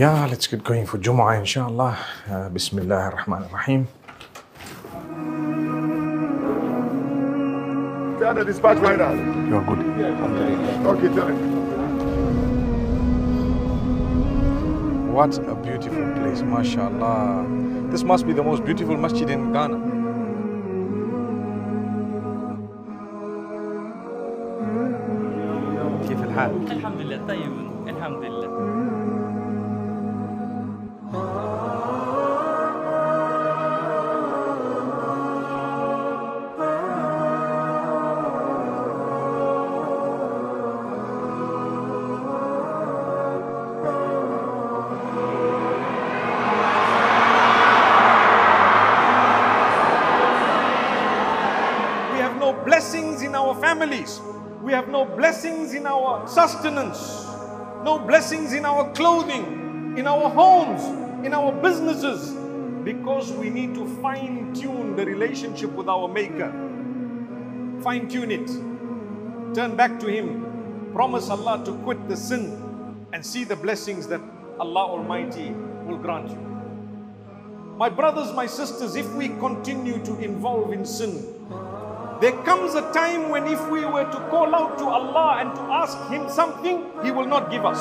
Yeah, let's get going for Jumu'ah inshallah. Uh, Bismillah ar-Rahman ar-Rahim. Tell the dispatch rider. You're good. Okay, tell him. What a beautiful place, mashallah. This must be the most beautiful masjid in Ghana. كيف الحال؟ الحمد لله طيب الحمد لله blessings in our families. We have no blessings in our sustenance. No blessings in our clothing, in our homes, in our businesses. Because we need to fine tune the relationship with our Maker. Fine tune it. Turn back to Him. Promise Allah to quit the sin and see the blessings that Allah Almighty will grant you. My brothers, my sisters, if we continue to involve in sin, there comes a time when if we were to call out to Allah and to ask Him something, He will not give us.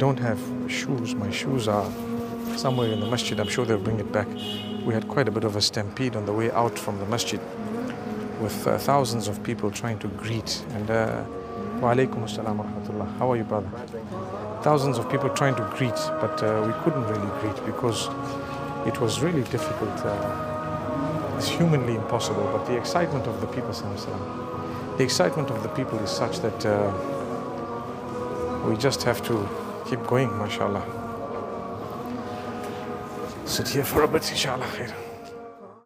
Don't have shoes. My shoes are somewhere in the masjid. I'm sure they'll bring it back. We had quite a bit of a stampede on the way out from the masjid with uh, thousands of people trying to greet. And uh, wa alaikum assalam wa rahmatullah. How are you, brother? Thousands of people trying to greet, but uh, we couldn't really greet because it was really difficult. Uh, it's humanly impossible. But the excitement of the people, the excitement of the people is such that uh, we just have to keep going, mashallah. Sit here for a bit, inshallah.